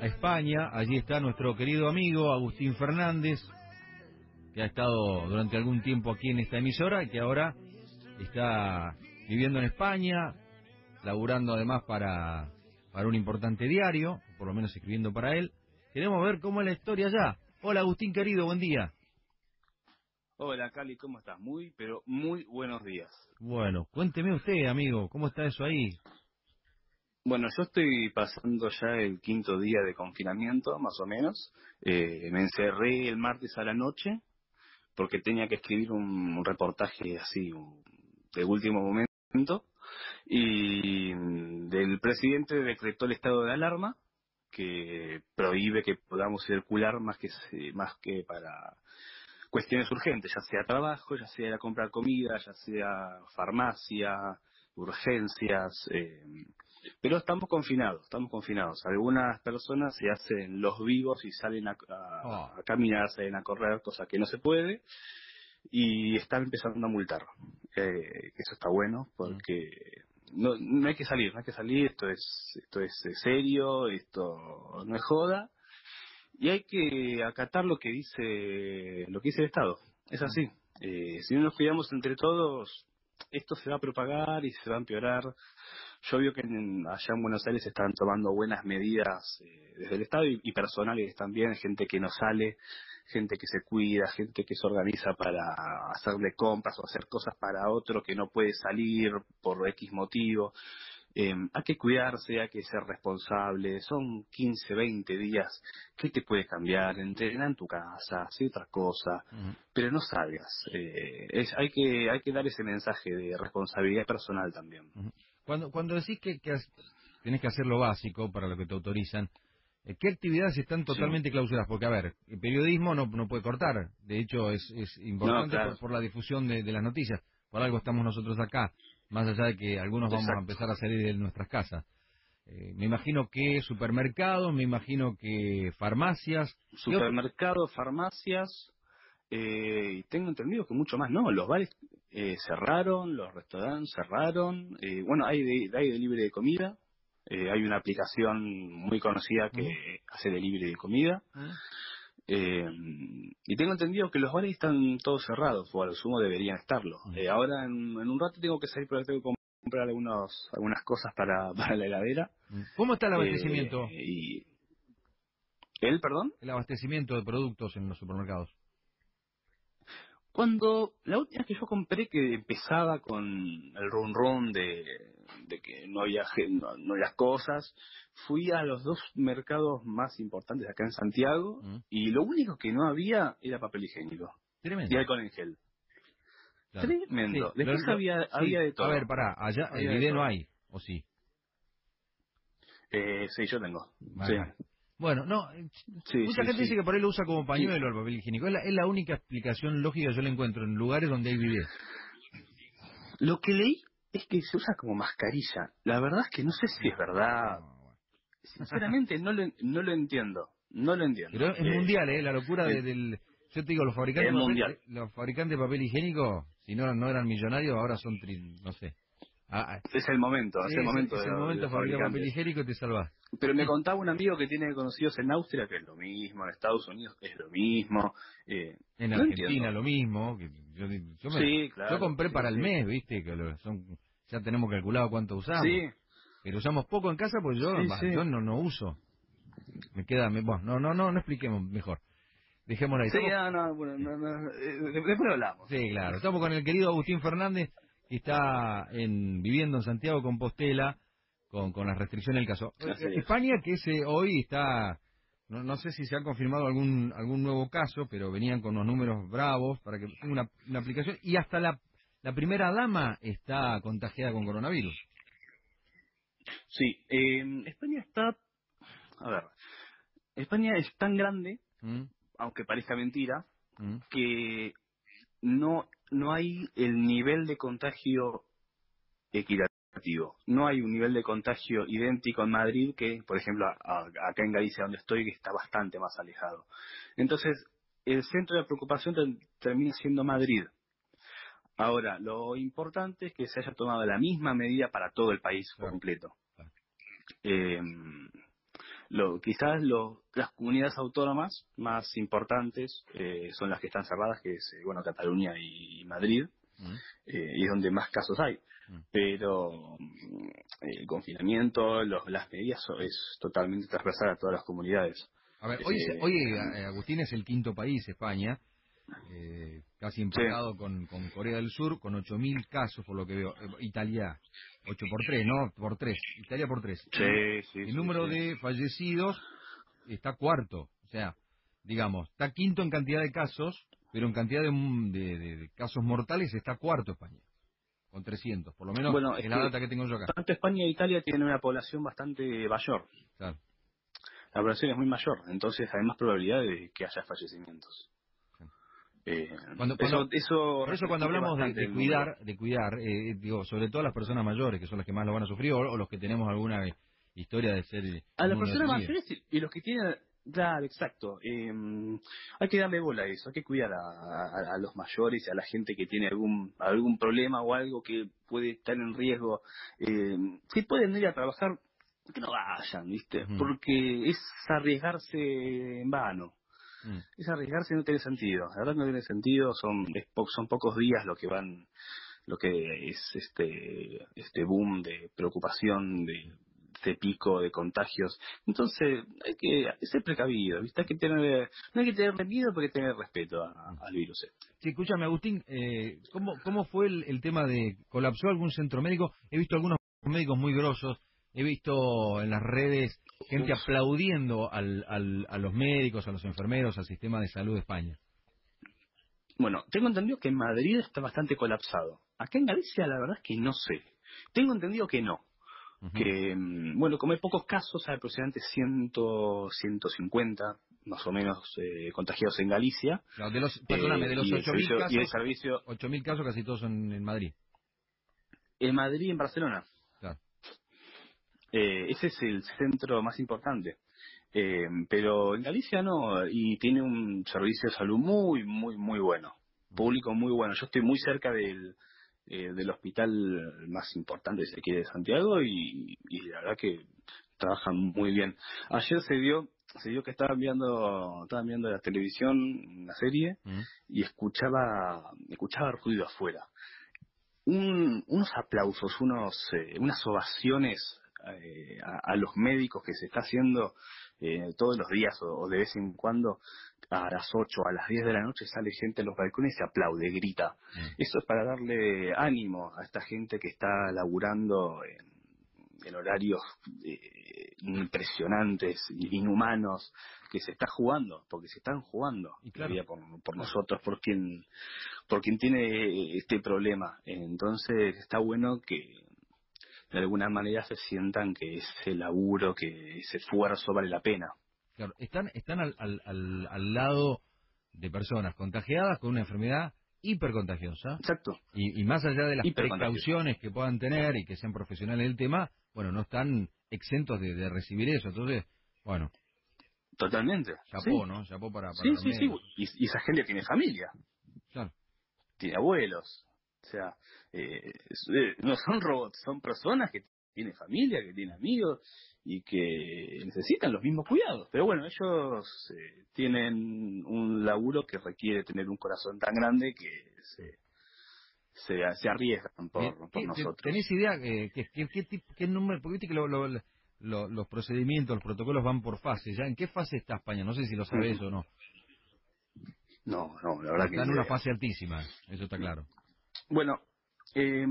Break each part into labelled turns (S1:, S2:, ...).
S1: a España. Allí está nuestro querido amigo Agustín Fernández, que ha estado durante algún tiempo aquí en esta emisora y que ahora está viviendo en España, laburando además para, para un importante diario, por lo menos escribiendo para él. Queremos ver cómo es la historia allá. Hola Agustín querido, buen día.
S2: Hola Cali, ¿cómo estás? Muy, pero muy buenos días.
S1: Bueno, cuénteme usted, amigo, ¿cómo está eso ahí?
S2: Bueno, yo estoy pasando ya el quinto día de confinamiento, más o menos. Eh, me encerré el martes a la noche porque tenía que escribir un, reportaje así de último momento y del presidente decretó el estado de alarma que prohíbe que podamos circular más que más que para cuestiones urgentes, ya sea trabajo, ya sea comprar comida, ya sea farmacia, urgencias, eh, pero estamos confinados, estamos confinados. Algunas personas se hacen los vivos y salen a, a, oh. caminar, salen a correr, cosa que no se puede, y están empezando a multar. Eh, eso está bueno, porque no, no hay que salir, no hay que salir, esto es, esto es serio, esto no es joda, y hay que acatar lo que dice, lo que dice el Estado. Es así. Eh, si no nos cuidamos entre todos, esto se va a propagar y se va a empeorar. Yo veo que allá en Buenos Aires están tomando buenas medidas eh, desde el Estado y, personales también, gente que no sale, gente que se cuida, gente que se organiza para hacerle compras o hacer cosas para otro que no puede salir por X motivo. Eh, hay que cuidarse, hay que ser responsable, son 15, 20 días, ¿qué te puede cambiar? Entrena en tu casa, hace otra cosa, pero no salgas. Eh, es, hay, que, hay que dar ese mensaje de responsabilidad personal también.
S1: Cuando, cuando decís que, que tienes que hacer lo básico para lo que te autorizan, eh, ¿Qué actividades están totalmente clausuradas? Porque, a ver, el periodismo no, no puede cortar. De hecho, es, es importante por, la difusión de, las noticias. Por algo estamos nosotros acá más allá de que algunos vamos a empezar a salir de nuestras casas. Eh, me imagino que supermercados, me imagino que farmacias.
S2: Supermercados, farmacias, eh, y tengo entendido que mucho más no. Los bares eh, cerraron, los restaurantes cerraron. bueno, hay, de, hay delivery de comida. hay una aplicación muy conocida que mm. hace delivery de comida. Mm. Eh, y tengo entendido que los bares están todos cerrados, o a lo sumo deberían estarlo. Mm. Eh, ahora en, un rato tengo que salir porque tengo que comprar algunos, algunas cosas para, para la heladera.
S1: Mm. ¿Cómo está el abastecimiento?
S2: Eh, y... ¿El, perdón?
S1: El abastecimiento de productos en los supermercados.
S2: Cuando la última que yo compré que empezaba con el run run de, que no había, no, había cosas, fui a los dos mercados más importantes acá en Santiago mm. y lo único que no había era papel higiénico.
S1: Tremendo.
S2: Y alcohol en gel. Tremendo. Después había, había de todo.
S1: A ver, pará, allá el video no hay, ¿o sí?
S2: Eh, sí, yo tengo. Sí.
S1: Bueno, no, eh, mucha gente dice que por ahí lo usa como pañuelo el papel higiénico. Es la, única explicación lógica que yo le encuentro en lugares donde hay videos.
S2: Lo que leí es que se usa como mascarilla. La verdad es que no sé si es verdad. Sinceramente no lo, no lo entiendo. No lo entiendo.
S1: Pero es eh, mundial, ¿eh? La locura del... Yo te digo, los fabricantes, de papel, los fabricantes de papel higiénico, si no, no eran millonarios, ahora son, no sé,
S2: Ah, ah, es el momento, es el momento.
S1: Es, el momento de fabricar papel higiénico y te salvas.
S2: Pero me contaba un amigo que tiene conocidos en Austria que es lo mismo, en Estados Unidos es lo mismo. Eh,
S1: en Argentina lo mismo. Que yo,
S2: sí, claro,
S1: yo compré para el mes, viste, que son, ya tenemos calculado cuánto usamos. Sí. Pero usamos poco en casa porque yo, yo no, no uso. Me queda, me, bueno, no, no, no, no expliquemos mejor. Dejémoslo ahí.
S2: Sí, no, bueno, eh, después hablamos.
S1: Sí, claro. Estamos con el querido Agustín Fernández está en, viviendo en Santiago Compostela con, con las restricciones del caso. España, que ese hoy está, no, no, sé si se ha confirmado algún, algún nuevo caso, pero venían con unos números bravos para que una, una aplicación, y hasta la, la primera dama está contagiada con coronavirus.
S2: Sí, eh, España está, a ver, España es tan grande, mm. aunque parezca mentira, mm. que no, no hay el nivel de contagio equitativo. No hay un nivel de contagio idéntico en Madrid que, por ejemplo, acá en Galicia, donde estoy, que está bastante más alejado. Entonces, el centro de preocupación termina siendo Madrid. Ahora, lo importante es que se haya tomado la misma medida para todo el país completo. Eh, lo, quizás lo, las comunidades autónomas más importantes eh, son las que están cerradas, que es, eh, bueno, Cataluña y, Madrid, mm. eh, y es donde más casos hay. Mm. Pero mm, el confinamiento, los, las medidas es totalmente transversal a todas las comunidades.
S1: A ver, hoy, hoy Agustín es el quinto país, España, eh, casi empatado con, con, Corea del Sur, con 8.000 casos, por lo que veo. Italia, 8 por 3, ¿no? Por 3. Italia por 3.
S2: Sí, sí,
S1: el número de fallecidos está cuarto. O sea, digamos, está quinto en cantidad de casos, pero en cantidad de, de, casos mortales está cuarto España. Con 300, por lo menos bueno, es, la data que tengo yo acá.
S2: Tanto España e Italia tienen una población bastante mayor. Claro. La población es muy mayor, entonces hay más probabilidad de que haya fallecimientos.
S1: Eh, cuando, eso, por eso cuando hablamos de, cuidar, de cuidar, eh, digo, sobre todo a las personas mayores, que son las que más lo van a sufrir, o, los que tenemos alguna historia de ser...
S2: A las personas mayores y los que tienen... Claro, exacto. Eh, hay que darle bola a eso, hay que cuidar a, los mayores y a la gente que tiene algún algún problema o algo que puede estar en riesgo. Eh, si pueden ir a trabajar, que no vayan, ¿viste? Porque es arriesgarse en vano. Mm. Es arriesgarse no tiene sentido. La verdad no tiene sentido. Son son pocos días lo que van, lo que es este este boom de preocupación de este pico de contagios. Entonces, hay que ser precavido, ¿viste? Hay que tener, no hay que tener miedo, pero hay que tener respeto mm. al virus este.
S1: Sí, escúchame, Agustín, eh, ¿cómo, ¿cómo fue el, el, tema de, colapsó algún centro médico? He visto algunos médicos muy grosos, he visto en las redes gente aplaudiendo al, al, a los médicos, a los enfermeros, al sistema de salud de España.
S2: Bueno, tengo entendido que en Madrid está bastante colapsado. Acá en Galicia la verdad es que no sé. Tengo entendido que no. Que, mm, bueno, como hay pocos casos, hay aproximadamente 100, 150 más o menos eh, contagiados en Galicia.
S1: de los, perdóname, de los 8.000 casos, servicio... 8.000 casos casi todos son en Madrid.
S2: En Madrid y en Barcelona. Eh, ese es el centro más importante. Eh, pero en Galicia no, y tiene un servicio de salud muy, muy, muy bueno, público muy bueno. Yo estoy muy cerca del, eh, del hospital más importante, si se quiere, de Santiago, y, la verdad que trabajan muy bien. Ayer se dio se dio que estaba viendo estaba viendo la televisión una serie y escuchaba escuchaba ruido afuera un, unos aplausos unos unas ovaciones eh, a, los médicos que se está haciendo eh, todos los días o, de vez en cuando a las 8, a las 10 de la noche sale gente en los balcones y se aplaude, grita. Mm. Eso es para darle ánimo a esta gente que está laburando en, horarios eh, impresionantes, inhumanos, que se está jugando, porque se están jugando y claro. por, por nosotros, por quien, por quien tiene este problema. Entonces está bueno que de alguna manera se sientan que ese laburo, que ese esfuerzo vale la pena.
S1: Claro, están, están al, al, al, lado de personas contagiadas con una enfermedad hipercontagiosa.
S2: Exacto.
S1: Y, y más allá de las precauciones que puedan tener y que sean profesionales del tema, bueno, no están exentos de, recibir eso. Entonces, bueno.
S2: Totalmente.
S1: Chapó, ¿no? Chapó para,
S2: Sí, sí, sí. Y, y, esa gente tiene familia.
S1: Claro.
S2: Tiene abuelos. O sea, eh, eh, no son robots, son personas que tienen familia, que tienen amigos y que necesitan los mismos cuidados. Pero bueno, ellos eh, tienen un laburo que requiere tener un corazón tan grande que se, se, arriesgan por, por nosotros.
S1: ¿Tenés idea eh, qué, qué, qué, número? Porque viste que los procedimientos, los protocolos van por fases. ¿Ya en qué fase está España? No sé si lo sabes o no.
S2: No, no, la verdad
S1: está que... Está en una fase altísima, eso está claro.
S2: Bueno, eh,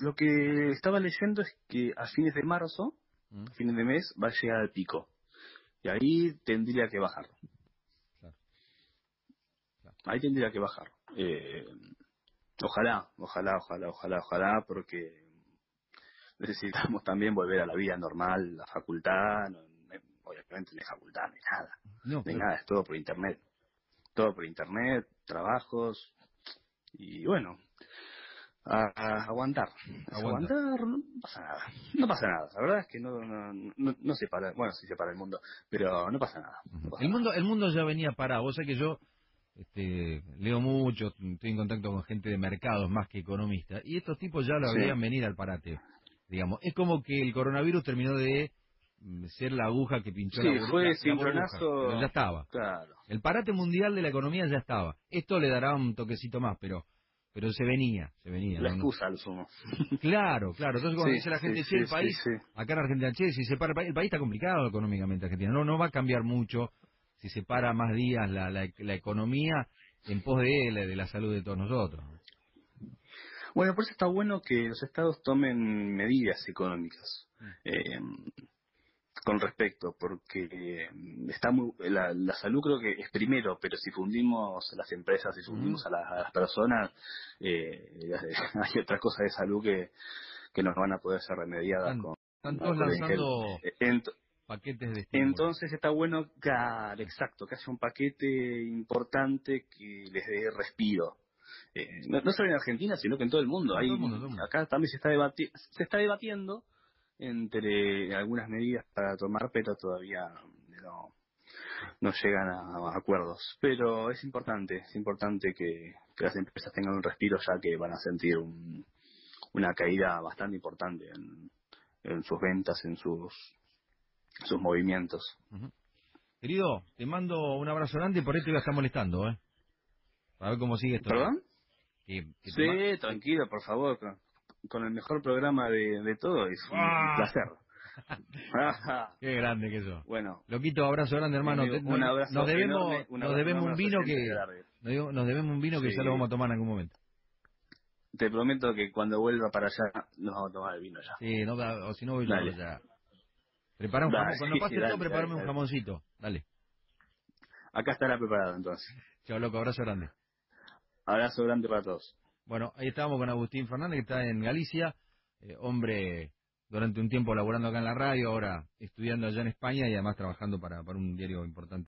S2: lo que estaba leyendo es que a fines de marzo, mm. a fines de mes, va a llegar al pico. Y ahí tendría que bajar. Ahí tendría que bajar. Eh, ojalá, ojalá, ojalá, ojalá, ojalá, porque necesitamos también volver a la vida normal, la facultad, no, obviamente no hay facultad, no hay nada. No, hay nada, es todo por internet. Todo por internet, trabajos, y bueno, a, aguantar. aguantar. no pasa nada. No pasa nada. La verdad es que no, no, no, se para, bueno, sí se para el mundo, pero no pasa nada.
S1: el mundo el mundo ya venía parado. Vos sabés que yo este, leo mucho, estoy en contacto con gente de mercados más que economistas, y estos tipos ya lo veían venir al parate. Digamos, es como que el coronavirus terminó de ser la aguja que pinchó
S2: sí,
S1: la burbuja.
S2: fue cimbronazo.
S1: ya estaba.
S2: Claro.
S1: El parate mundial de la economía ya estaba. Esto le dará un toquecito más, pero pero se venía, se venía.
S2: La excusa, lo sumo.
S1: Claro, claro. Entonces cuando dice la gente, sí, el país, acá en Argentina, che, si se para el país, el país está complicado económicamente Argentina. No, no va a cambiar mucho si se para más días la, la, la economía en pos de él, de la salud de todos nosotros.
S2: Bueno, por eso está bueno que los estados tomen medidas económicas mm. eh, con respecto, porque está muy, la, salud creo que es primero, pero si fundimos las empresas y fundimos a, las personas, eh, hay otras cosas de salud que, que nos van a poder ser remediadas con...
S1: Están todos lanzando paquetes de
S2: Entonces está bueno, claro, exacto, que haya un paquete importante que les dé respiro. Eh, no, solo en Argentina, sino que en todo el mundo. Hay, Acá también se está, se está debatiendo entre algunas medidas para tomar, pero todavía no, no llegan a, acuerdos. Pero es importante, es importante que, las empresas tengan un respiro ya que van a sentir una caída bastante importante en, sus ventas, en sus, sus movimientos.
S1: Querido, te mando un abrazo grande por esto ya está molestando, ¿eh? A ver cómo sigue esto.
S2: ¿Perdón? sí, tranquilo, por favor. Con, el mejor programa de, de todo. Es un ¡Ah!
S1: placer. Qué grande que eso.
S2: Bueno.
S1: Loquito, abrazo grande, hermano.
S2: Un abrazo
S1: nos debemos, nos debemos un vino que nos debemos un vino que ya lo vamos a tomar en algún momento.
S2: Te prometo que cuando vuelva para allá nos vamos a tomar el vino ya.
S1: Sí, no, o si no voy yo ya. Prepara un Cuando pase todo, prepárame un jamoncito. Dale.
S2: Acá estará preparado entonces.
S1: Chao, loco. Abrazo grande.
S2: Abrazo grande para todos.
S1: Bueno, ahí estamos con Agustín Fernández, que está en Galicia, eh, hombre durante un tiempo laborando acá en la radio, ahora estudiando allá en España y además trabajando para, para un diario importante.